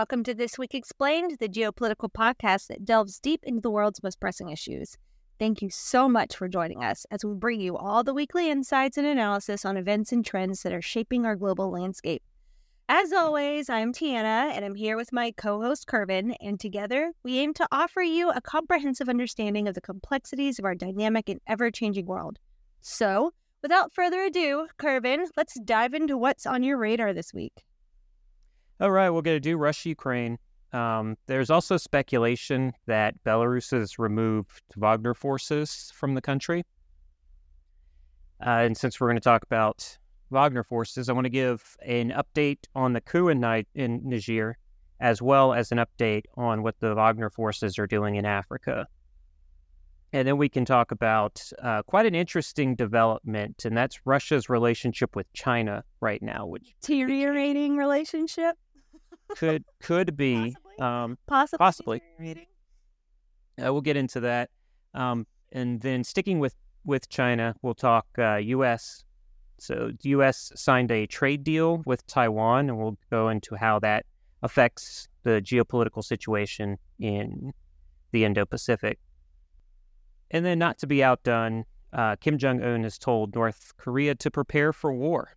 welcome to This Week Explained, the geopolitical podcast that delves deep into the world's most pressing issues. Thank you so much for joining us as we bring you all the weekly insights and analysis on events and trends that are shaping our global landscape. As always, I'm Tiana, and I'm here with my co host, Curvin, and together we aim to offer you a comprehensive understanding of the complexities of our dynamic and ever changing world. So, without further ado, Curvin, let's dive into what's on your radar this week. All right, we're going to do Russia Ukraine. Um, there's also speculation that Belarus has removed Wagner forces from the country. Uh, and since we're going to talk about Wagner forces, I want to give an update on the coup in, in Niger, as well as an update on what the Wagner forces are doing in Africa. And then we can talk about uh, quite an interesting development, and that's Russia's relationship with China right now, which deteriorating relationship could could be possibly, um, possibly. possibly. Uh, we'll get into that, um, and then sticking with with China, we'll talk uh, U.S. So the U.S. signed a trade deal with Taiwan, and we'll go into how that affects the geopolitical situation in the Indo-Pacific. And then, not to be outdone, uh, Kim Jong Un has told North Korea to prepare for war.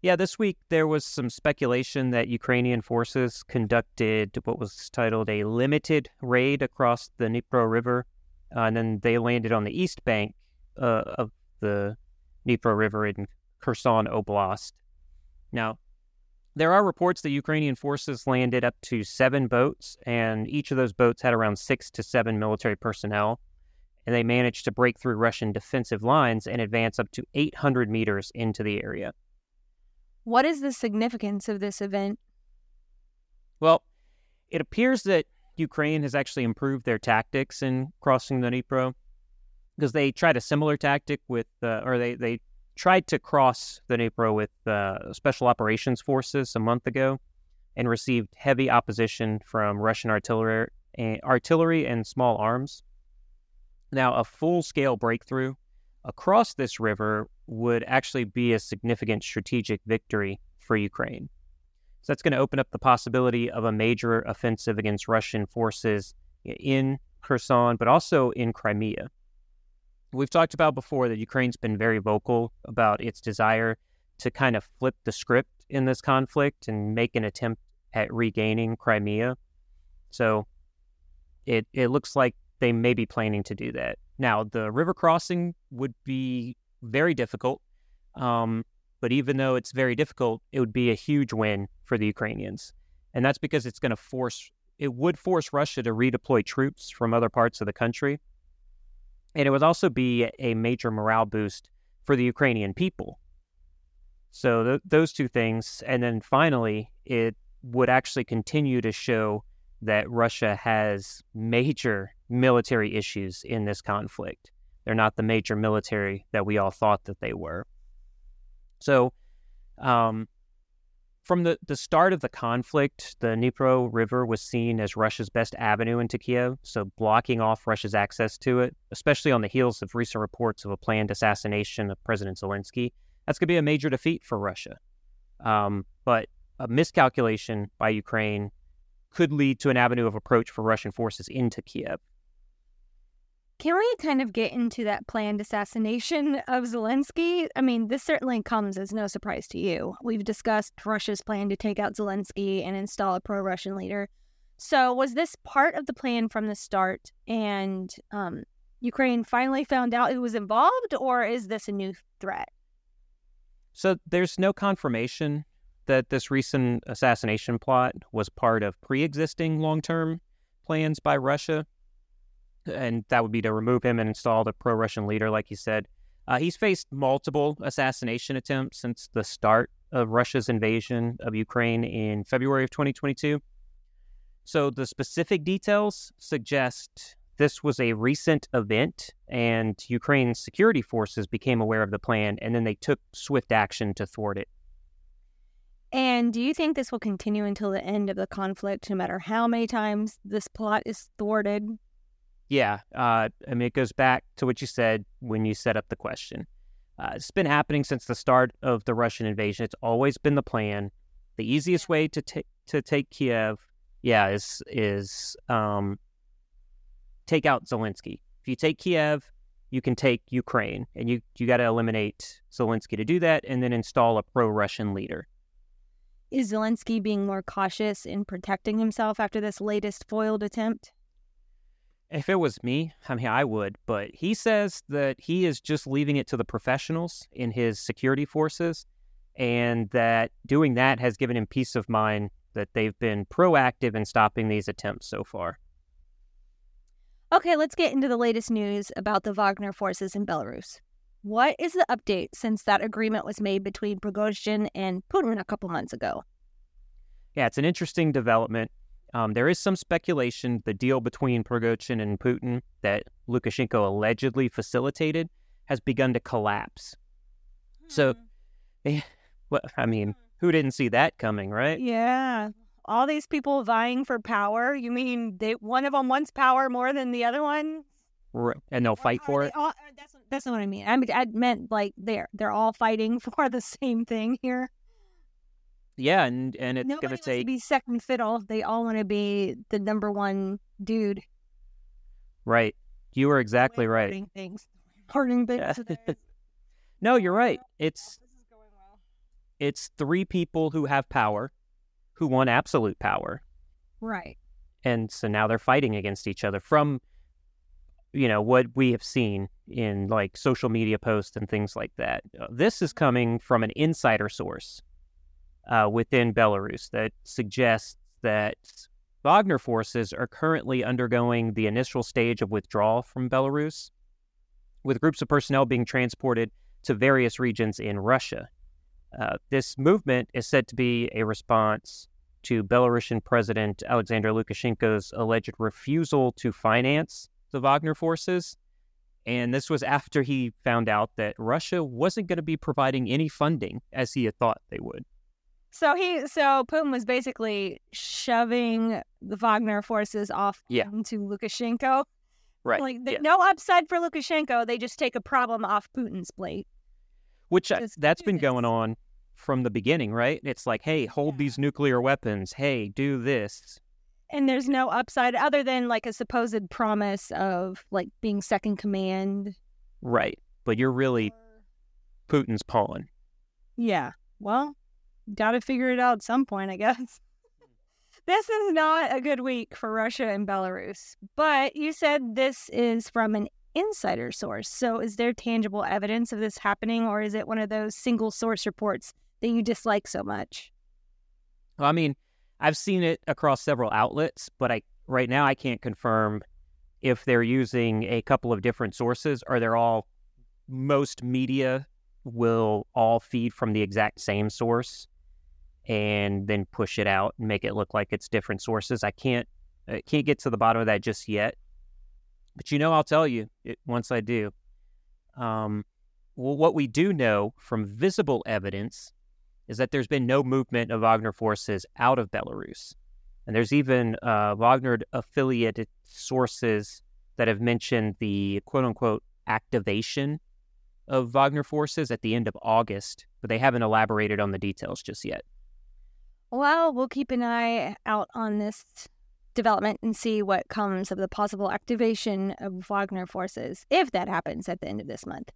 Yeah, this week there was some speculation that Ukrainian forces conducted what was titled a limited raid across the Dnipro River, uh, and then they landed on the east bank uh, of the Dnipro River in Kherson Oblast. Now, there are reports that Ukrainian forces landed up to seven boats, and each of those boats had around six to seven military personnel, and they managed to break through Russian defensive lines and advance up to 800 meters into the area. What is the significance of this event? Well, it appears that Ukraine has actually improved their tactics in crossing the Dnipro because they tried a similar tactic with, uh, or they, they tried to cross the Dnipro with uh, special operations forces a month ago and received heavy opposition from Russian artillery, and, artillery and small arms. Now, a full scale breakthrough across this river would actually be a significant strategic victory for Ukraine. So that's going to open up the possibility of a major offensive against Russian forces in Kherson, but also in Crimea. We've talked about before that Ukraine's been very vocal about its desire to kind of flip the script in this conflict and make an attempt at regaining Crimea. So it it looks like they may be planning to do that. Now, the river crossing would be very difficult. Um, but even though it's very difficult, it would be a huge win for the Ukrainians. And that's because it's going to force, it would force Russia to redeploy troops from other parts of the country. And it would also be a major morale boost for the Ukrainian people. So th- those two things. And then finally, it would actually continue to show that Russia has major military issues in this conflict. They're not the major military that we all thought that they were. So, um, from the, the start of the conflict, the Dnipro River was seen as Russia's best avenue into Kiev, so blocking off Russia's access to it, especially on the heels of recent reports of a planned assassination of President Zelensky. That's going to be a major defeat for Russia. Um, but a miscalculation by Ukraine could lead to an avenue of approach for Russian forces into Kiev. Can we kind of get into that planned assassination of Zelensky? I mean, this certainly comes as no surprise to you. We've discussed Russia's plan to take out Zelensky and install a pro Russian leader. So, was this part of the plan from the start and um, Ukraine finally found out who was involved, or is this a new threat? So, there's no confirmation that this recent assassination plot was part of pre existing long term plans by Russia and that would be to remove him and install the pro Russian leader, like you said. Uh, he's faced multiple assassination attempts since the start of Russia's invasion of Ukraine in February of 2022. So the specific details suggest this was a recent event, and Ukraine's security forces became aware of the plan, and then they took swift action to thwart it. And do you think this will continue until the end of the conflict, no matter how many times this plot is thwarted? Yeah, uh, I mean, it goes back to what you said when you set up the question. Uh, it's been happening since the start of the Russian invasion. It's always been the plan. The easiest way to take to take Kiev, yeah, is is um, take out Zelensky. If you take Kiev, you can take Ukraine, and you you got to eliminate Zelensky to do that, and then install a pro-Russian leader. Is Zelensky being more cautious in protecting himself after this latest foiled attempt? If it was me, I mean, I would, but he says that he is just leaving it to the professionals in his security forces, and that doing that has given him peace of mind that they've been proactive in stopping these attempts so far. Okay, let's get into the latest news about the Wagner forces in Belarus. What is the update since that agreement was made between Prigozhin and Putin a couple months ago? Yeah, it's an interesting development. Um, there is some speculation the deal between Prigozhin and Putin that Lukashenko allegedly facilitated has begun to collapse. So, eh, well, I mean, who didn't see that coming, right? Yeah. All these people vying for power. You mean they one of them wants power more than the other one? Right. And they'll fight for it. All, that's, that's not what I mean. I mean, I meant like they're they're all fighting for the same thing here. Yeah, and and it's Nobody gonna wants take to be second fiddle. They all want to be the number one dude. right. You were exactly right. Things. Hurting things. Yeah. No, you're right. It's This is going well. it's three people who have power, who want absolute power, Right. and so now they're fighting against each other from you know what we have seen in like social media posts and things like that Uh, this is coming from an insider source uh, within belarus that suggests that wagner forces are currently undergoing the initial stage of withdrawal from belarus with groups of personnel being transported to various regions in russia uh, this movement is said to be a response to Belarusian President Alexander Lukashenko's alleged refusal to finance the Wagner forces. And this was after he found out that Russia wasn't going to be providing any funding as he had thought they would. So he, so Putin was basically shoving the Wagner forces off Yeah. into Lukashenko. Right. Like the, yeah. no upside for Lukashenko. They just take a problem off Putin's plate. Which uh, just that's been this. going on from the beginning, right? It's like, hey, hold Yeah. these nuclear weapons. Hey, do this. And there's no upside other than like a supposed promise of like being second command. Right. But you're really Putin's pawn. Yeah. Well, got to figure it out at some point, I guess. This is not a good week for Russia and Belarus. But you said this is from an insider source. So is there tangible evidence of this happening, or is it one of those single source reports that you dislike so much? Well, I mean, I've seen it across several outlets, but I right now I can't confirm if they're using a couple of different sources or they're all most media will all feed from the exact same source and then push it out and make it look like it's different sources. I can't I can't get to the bottom of that just yet. But you know, I'll tell you it, once I do. Um, well, what we do know from visible evidence is that there's been no movement of Wagner forces out of Belarus. And there's even uh, Wagner affiliated sources that have mentioned the quote unquote activation of Wagner forces at the end of August, but they haven't elaborated on the details just yet. Well, we'll keep an eye out on this development and see what comes of the possible activation of Wagner forces, if that happens at the end of this month.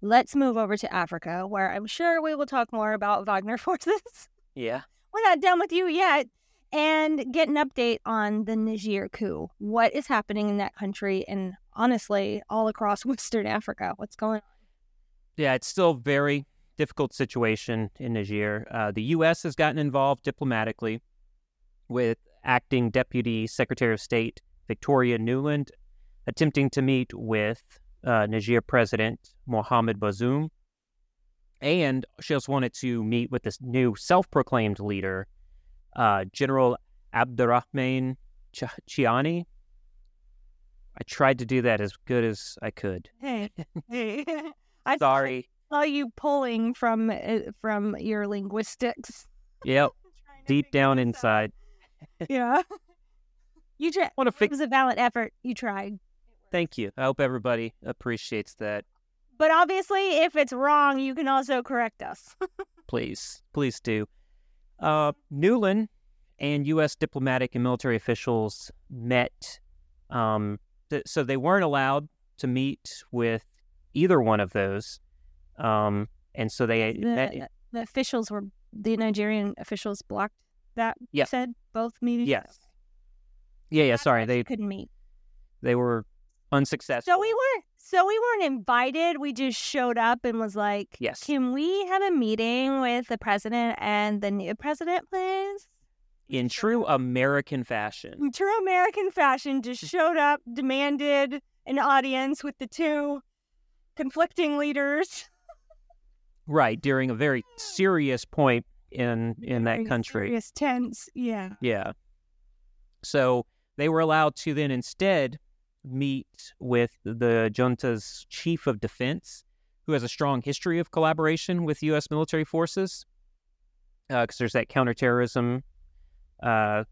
Let's move over to Africa, where I'm sure we will talk more about Wagner forces. Yeah. We're not done with you yet. And get an update on the Niger coup. What is happening in that country and honestly, all across Western Africa? What's going on? Yeah, it's still very difficult situation in Niger. Uh, the U.S. has gotten involved diplomatically with acting Deputy Secretary of State Victoria Nuland attempting to meet with uh, Niger President Mohamed Bazoum. And she also wanted to meet with this new self proclaimed leader, uh, General Abdourahamane Ch- Tchiani. I tried to do that as good as I could. Hey, hey. I Sorry. Saw you pulling from uh, from your linguistics. Yep. Deep down inside. Yeah. You tried. want to fix? It was a valid effort. You tried. Thank you. I hope everybody appreciates that. But obviously, if it's wrong, you can also correct us. Please, please do. Uh, Nuland and U.S. diplomatic and military officials met. Um, th- so they weren't allowed to meet with either one of those. Um, and so they the, the officials were the Nigerian officials blocked that. Yeah. Said both meetings. Yes. Yeah, yeah. Sorry, they couldn't meet. they were unsuccessful. So we were. So we weren't invited. We just showed up and was like, Yes. "Can we have a meeting with the president and the new president, please?" in true American fashion. In true American fashion, just showed up, demanded an audience with the two conflicting leaders. Right during a very serious point in in that Very country. Serious tense. Yeah. Yeah. So they were allowed to then instead meet with the junta's chief of defense, who has a strong history of collaboration with U.S. military forces, because there's that counterterrorism uh,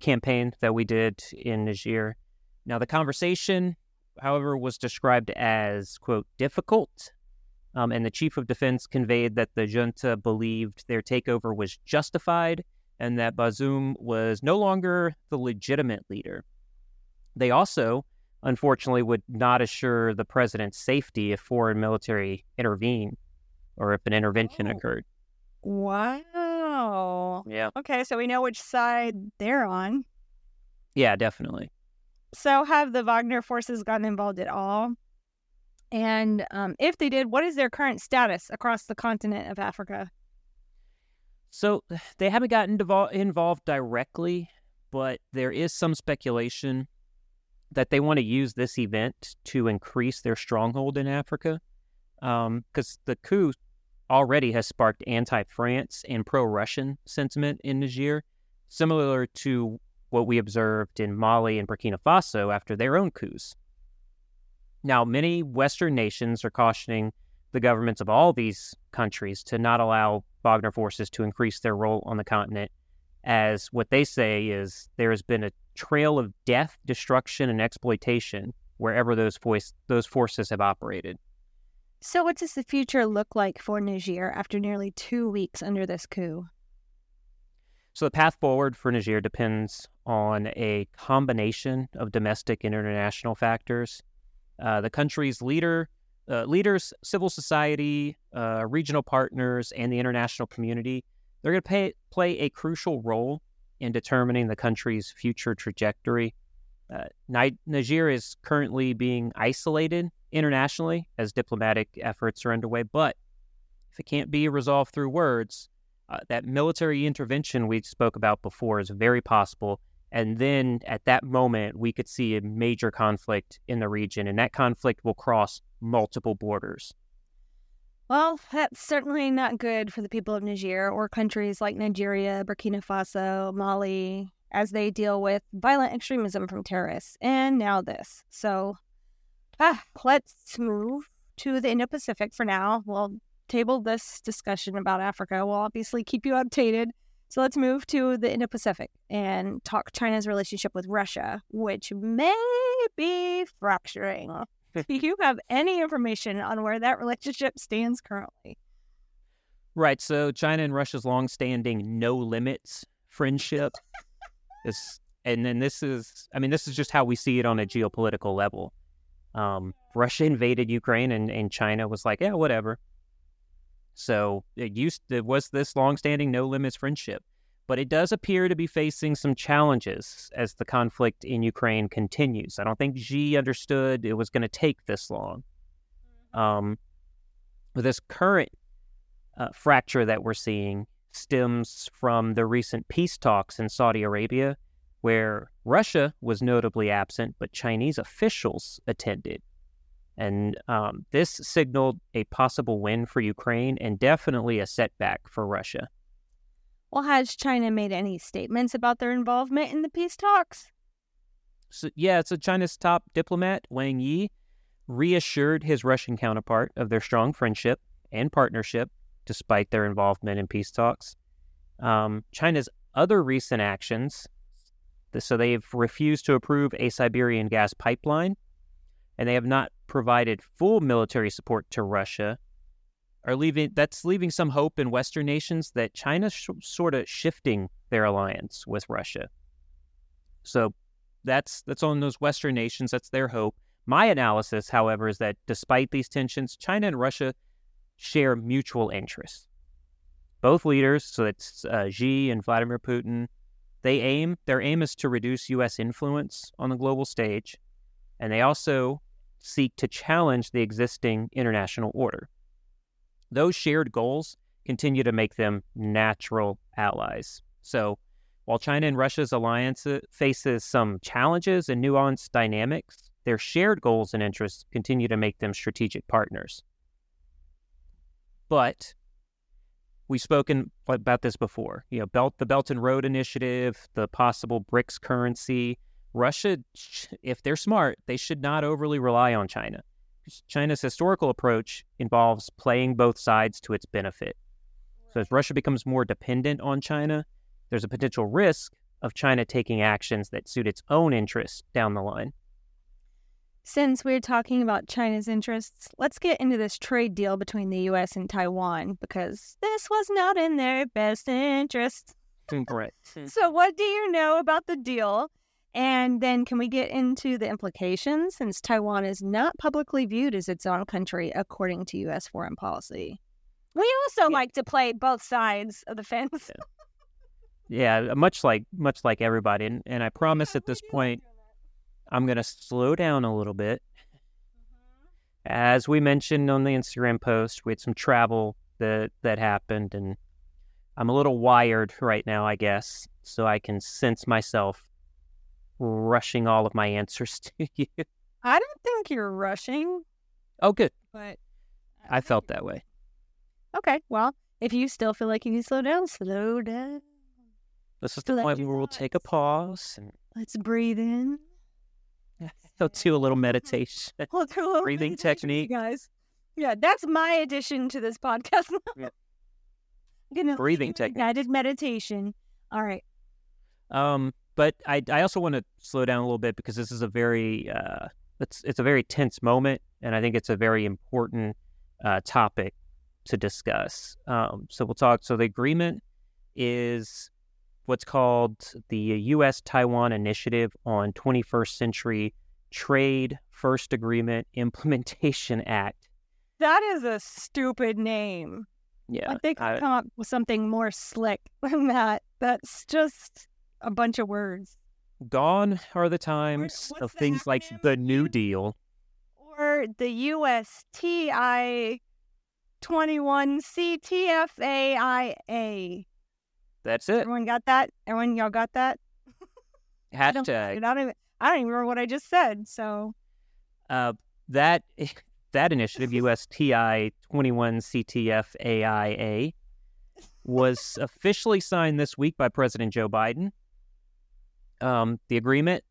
campaign that we did in Niger. Now, the conversation, however, was described as, quote, difficult. Um, and the chief of defense conveyed that the junta believed their takeover was justified and that Bazoum was no longer the legitimate leader. They also, unfortunately, would not assure the president's safety if foreign military intervened or if an intervention Oh. occurred. Wow. Yeah. Okay, so we know which side they're on. Yeah, definitely. So have the Wagner forces gotten involved at all? And um, if they did, what is their current status across the continent of Africa? So they haven't gotten devol- involved directly, but there is some speculation that they want to use this event to increase their stronghold in Africa. Because the coup already has sparked anti France and pro Russian sentiment in Niger, similar to what we observed in Mali and Burkina Faso after their own coups. Now, many Western nations are cautioning the governments of all these countries to not allow Wagner forces to increase their role on the continent, as what they say is there has been a trail of death, destruction, and exploitation wherever those voice, those forces have operated. So, what does the future look like for Niger after nearly two weeks under this coup? So the path forward for Niger depends on a combination of domestic and international factors. Uh, the country's leader, uh, leaders, civil society, uh, regional partners, and the international community, they're going to play a crucial role in determining the country's future trajectory. Uh, Niger is currently being isolated internationally as diplomatic efforts are underway, but if it can't be resolved through words, uh, that military intervention we spoke about before is very possible. And then at that moment, we could see a major conflict in the region, and that conflict will cross multiple borders. Well, that's certainly not good for the people of Niger or countries like Nigeria, Burkina Faso, Mali, as they deal with violent extremism from terrorists. And now this. So, ah, let's move to the Indo Pacific for now. We'll table this discussion about Africa. We'll obviously keep you updated. So let's move to the Indo Pacific and talk China's relationship with Russia, which may be fracturing. Do you have any information on where that relationship stands currently? Right. So China and Russia's longstanding no limits friendship is, and then this is, I mean, this is just how we see it on a geopolitical level. Um, Russia invaded Ukraine, and, and China was like, yeah, whatever. So it used it was this longstanding no limits friendship, but it does appear to be facing some challenges as the conflict in Ukraine continues. I don't think Xi understood it was going to take this long. Um, this current uh, fracture that we're seeing stems from the recent peace talks in Saudi Arabia, where Russia was notably absent, but Chinese officials attended. And um, this signaled a possible win for Ukraine and definitely a setback for Russia. Well, has China made any statements about their involvement in the peace talks? So, yeah, so China's top diplomat, Wang Yi, reassured his Russian counterpart of their strong friendship and partnership despite their involvement in peace talks. Um, China's other recent actions, so they've refused to approve a Siberian gas pipeline, and they have not provided full military support to Russia, are leaving that's leaving some hope in Western nations that China's sh- sort of shifting their alliance with Russia. So that's that's on those Western nations. That's their hope. My analysis, however, is that despite these tensions, China and Russia share mutual interests. Both leaders, so it's uh, Xi and Vladimir Putin, they aim their aim is to reduce U.S. influence on the global stage, and they also seek to challenge the existing international order. Those shared goals continue to make them natural allies. So, while China and Russia's alliance uh, faces some challenges and nuanced dynamics, their shared goals and interests continue to make them strategic partners. But we've spoken about this before. You know, Belt the Belt and Road Initiative, the possible BRICS currency. Russia, if they're smart, they should not overly rely on China. China's historical approach involves playing both sides to its benefit. So as Russia becomes more dependent on China, there's a potential risk of China taking actions that suit its own interests down the line. Since we're talking about China's interests, let's get into this trade deal between the US and Taiwan because this was not in their best interest. Right. so, what do you know about the deal? And then, can we get into the implications since Taiwan is not publicly viewed as its own country according to U.S. foreign policy? We also yeah. like to play both sides of the fence. yeah, much like much like everybody, and, and I promise yeah, at this point, I'm going to slow down a little bit. Mm-hmm. As we mentioned on the Instagram post, we had some travel that that happened, and I'm a little wired right now, I guess, so I can sense myself rushing all of my answers to you. I don't think you're rushing. Oh, good. But I felt that way. Okay. Well, if you still feel like you need to slow down, slow down. This is the point where we'll take a pause and let's breathe in. So do a little meditation, we'll do a little breathing meditation, technique, guys. Yeah, that's my addition to this podcast. yeah. breathing technique, guided meditation. All right. Um, but I, I also want to slow down a little bit because this is a very uh, it's it's a very tense moment, and I think it's a very important uh, topic to discuss. Um, so we'll talk. So the agreement is what's called the U.S. Taiwan Initiative on 21st Century Trade First Agreement Implementation Act. That is a stupid name. Yeah, I think I come up with something more slick than that. That's just a bunch of words. Gone are the times of the things like the New Deal. Or the USTI 21 CTFAIA. That's it. Everyone got that? Everyone, y'all got that? Hashtag. I don't, I don't, even, I don't even remember what I just said. So, uh, that that initiative, USTI 21 CTFAIA, was officially signed this week by President Joe Biden. Um, the agreement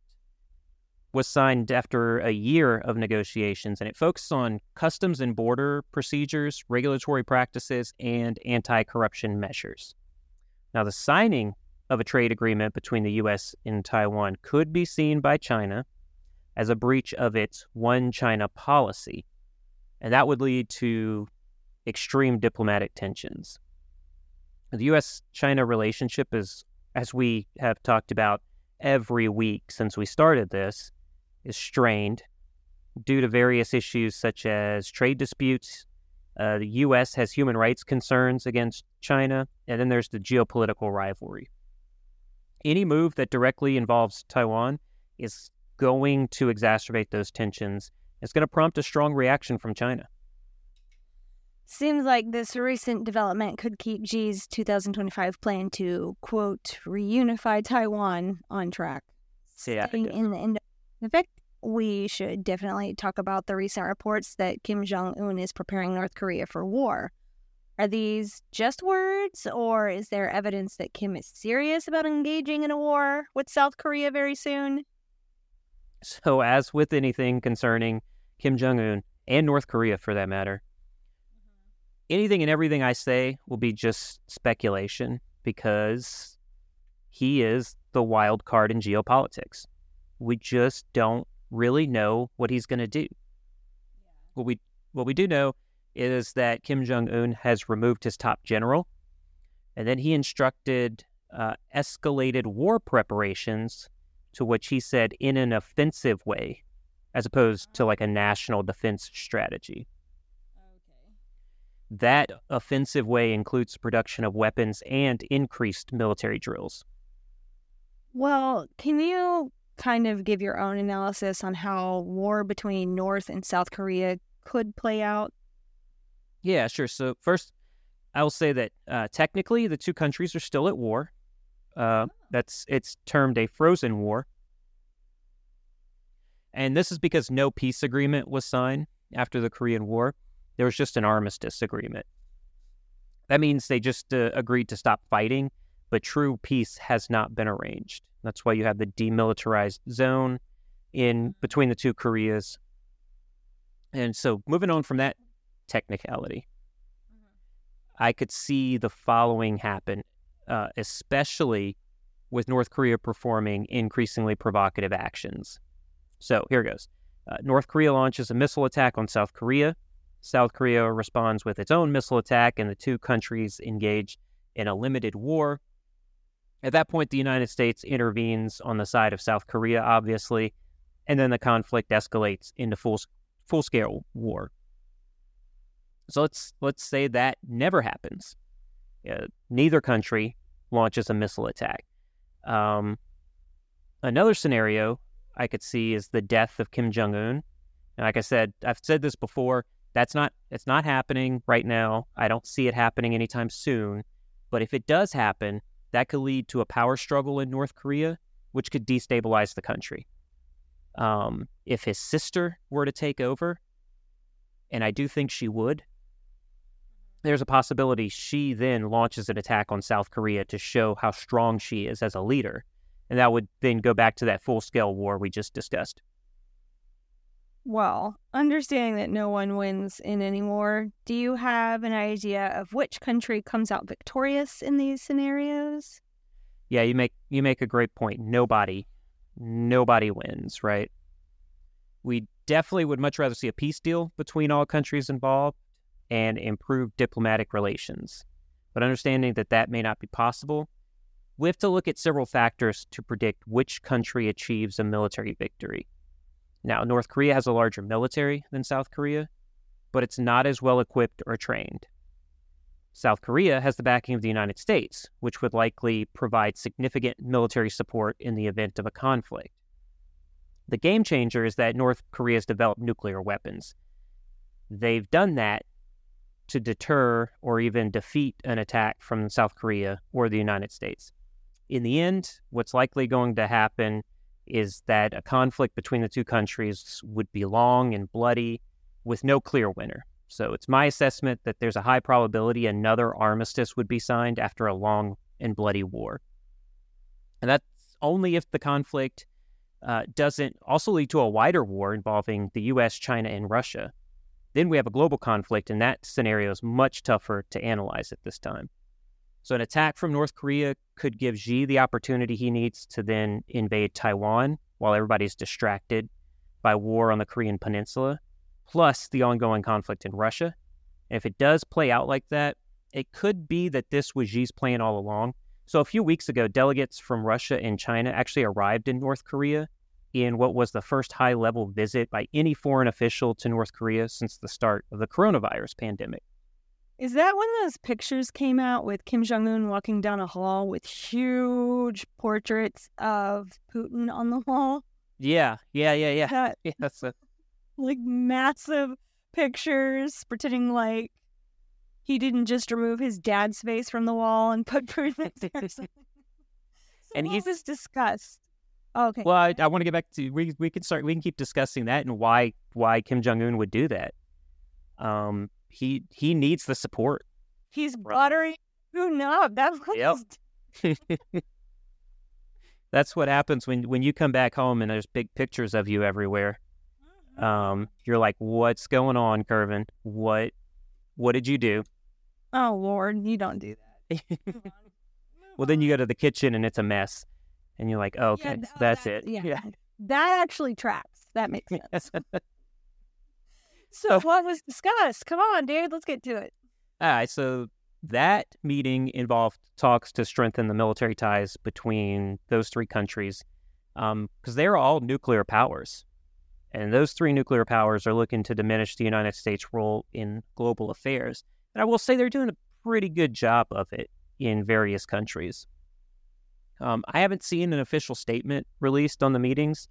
was signed after a year of negotiations, and it focuses on customs and border procedures, regulatory practices, and anti corruption measures. Now, the signing of a trade agreement between the U.S. and Taiwan could be seen by China as a breach of its one China policy, and that would lead to extreme diplomatic tensions. The U.S. China relationship is, as we have talked about, every week since we started this is strained due to various issues such as trade disputes. Uh, the U.S. has human rights concerns against China, and then there's the geopolitical rivalry. Any move that directly involves Taiwan is going to exacerbate those tensions. It's going to prompt a strong reaction from China. Seems like this recent development could keep Xi's 2025 plan to, quote, reunify Taiwan on track. Yeah. in the, in, in fact, we should definitely talk about the recent reports that Kim Jong un is preparing North Korea for war. Are these just words, or is there evidence that Kim is serious about engaging in a war with South Korea very soon? So, as with anything concerning Kim Jong un and North Korea for that matter, anything and everything I say will be just speculation because he is the wild card in geopolitics. We just don't really know what he's going to do. What we what we do know is that Kim Jong Un has removed his top general, and then he instructed uh, escalated war preparations to which he said in an offensive way, as opposed to like a national defense strategy. That offensive way includes production of weapons and increased military drills. Well, can you kind of give your own analysis on how war between North and South Korea could play out? Yeah, sure. So, first, I will say that uh, technically the two countries are still at war. Uh, that's it's termed a frozen war, and this is because no peace agreement was signed after the Korean War. There was just an armistice agreement. That means they just uh, agreed to stop fighting, but true peace has not been arranged. That's why you have the demilitarized zone in between the two Koreas. And so, moving on from that technicality, I could see the following happen, uh, especially with North Korea performing increasingly provocative actions. So here goes. Uh, North Korea launches a missile attack on South Korea. South Korea responds with its own missile attack, and the two countries engage in a limited war. At that point, the United States intervenes on the side of South Korea, obviously, and then the conflict escalates into full full scale war. So let's let's say that never happens. Uh, neither country launches a missile attack. Um, another scenario I could see is the death of Kim Jong Un. Like I said, I've said this before. That's not it's not happening right now. I don't see it happening anytime soon. But if it does happen, that could lead to a power struggle in North Korea, which could destabilize the country. Um, if his sister were to take over, and I do think she would, there's a possibility she then launches an attack on South Korea to show how strong she is as a leader. And that would then go back to that full scale war we just discussed. Well, understanding that no one wins in any war, do you have an idea of which country comes out victorious in these scenarios? Yeah, you make you make a great point. Nobody nobody wins, right? We definitely would much rather see a peace deal between all countries involved and improve diplomatic relations. But understanding that that may not be possible, we have to look at several factors to predict which country achieves a military victory. Now, North Korea has a larger military than South Korea, but it's not as well equipped or trained. South Korea has the backing of the United States, which would likely provide significant military support in the event of a conflict. The game changer is that North Korea has developed nuclear weapons. They've done that to deter or even defeat an attack from South Korea or the United States. In the end, what's likely going to happen is that a conflict between the two countries would be long and bloody with no clear winner. So it's my assessment that there's a high probability another armistice would be signed after a long and bloody war. And that's only if the conflict uh, doesn't also lead to a wider war involving the US, China, and Russia. Then we have a global conflict, and that scenario is much tougher to analyze at this time. So, an attack from North Korea could give Xi the opportunity he needs to then invade Taiwan while everybody's distracted by war on the Korean Peninsula, plus the ongoing conflict in Russia. And if it does play out like that, it could be that this was Xi's plan all along. So, a few weeks ago, delegates from Russia and China actually arrived in North Korea in what was the first high level visit by any foreign official to North Korea since the start of the coronavirus pandemic. Is that when those pictures came out with Kim Jong un walking down a hall with huge portraits of Putin on the wall? Yeah, yeah, yeah, yeah. That, yeah that's a... like massive pictures, pretending like he didn't just remove his dad's face from the wall and put Putin there. and he was discussed. Okay. Well, I, I want to get back to we we can start we can keep discussing that and why why Kim Jong Un would do that. Um, he he needs the support. he's buttering Moon up. That's what Yep. That's what happens when when you come back home and there's big pictures of you everywhere. doing. Um, you're like, what's going on, Curvin? What what did you do? oh Lord, you don't do that. Move on. Well, then you go to the kitchen and it's a mess, and you're like, okay, th- so oh, that's that- it. yeah. on. That actually tracks. That makes sense. So what was discussed? Come on, dude. Let's get to it. All right, so that meeting involved talks to strengthen the military ties between those three countries because they're all nuclear powers. And those three nuclear powers are looking to diminish the United States' role in global affairs. And I will say they're doing a pretty good job of it in various countries. Um, I haven't seen an official statement released on the meetings,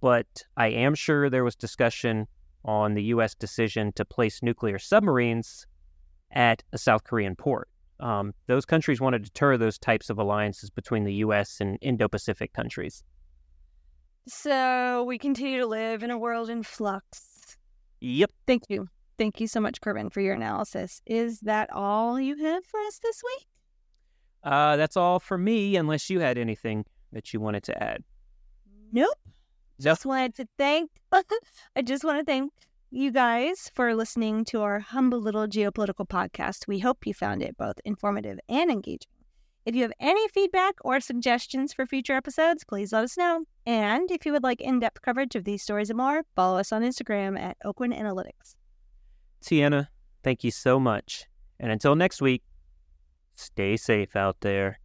but I am sure there was discussion on the U.S. decision to place nuclear submarines at a South Korean port. Um, those countries want to deter those types of alliances between the U.S. and Indo Pacific countries. So we continue to live in a world in flux. Yep. Thank you. Thank you so much, Corbin, for your analysis. Is that all you have for us this week? Uh, that's all for me, unless you had anything that you wanted to add. Nope. Just wanted to thank I just want to thank you guys for listening to our humble little geopolitical podcast. We hope you found it both informative and engaging. If you have any feedback or suggestions for future episodes, please let us know. And if you would like in-depth coverage of these stories and more, follow us on Instagram at Aucoin Analytics. Tiana, thank you so much. And until next week, stay safe out there.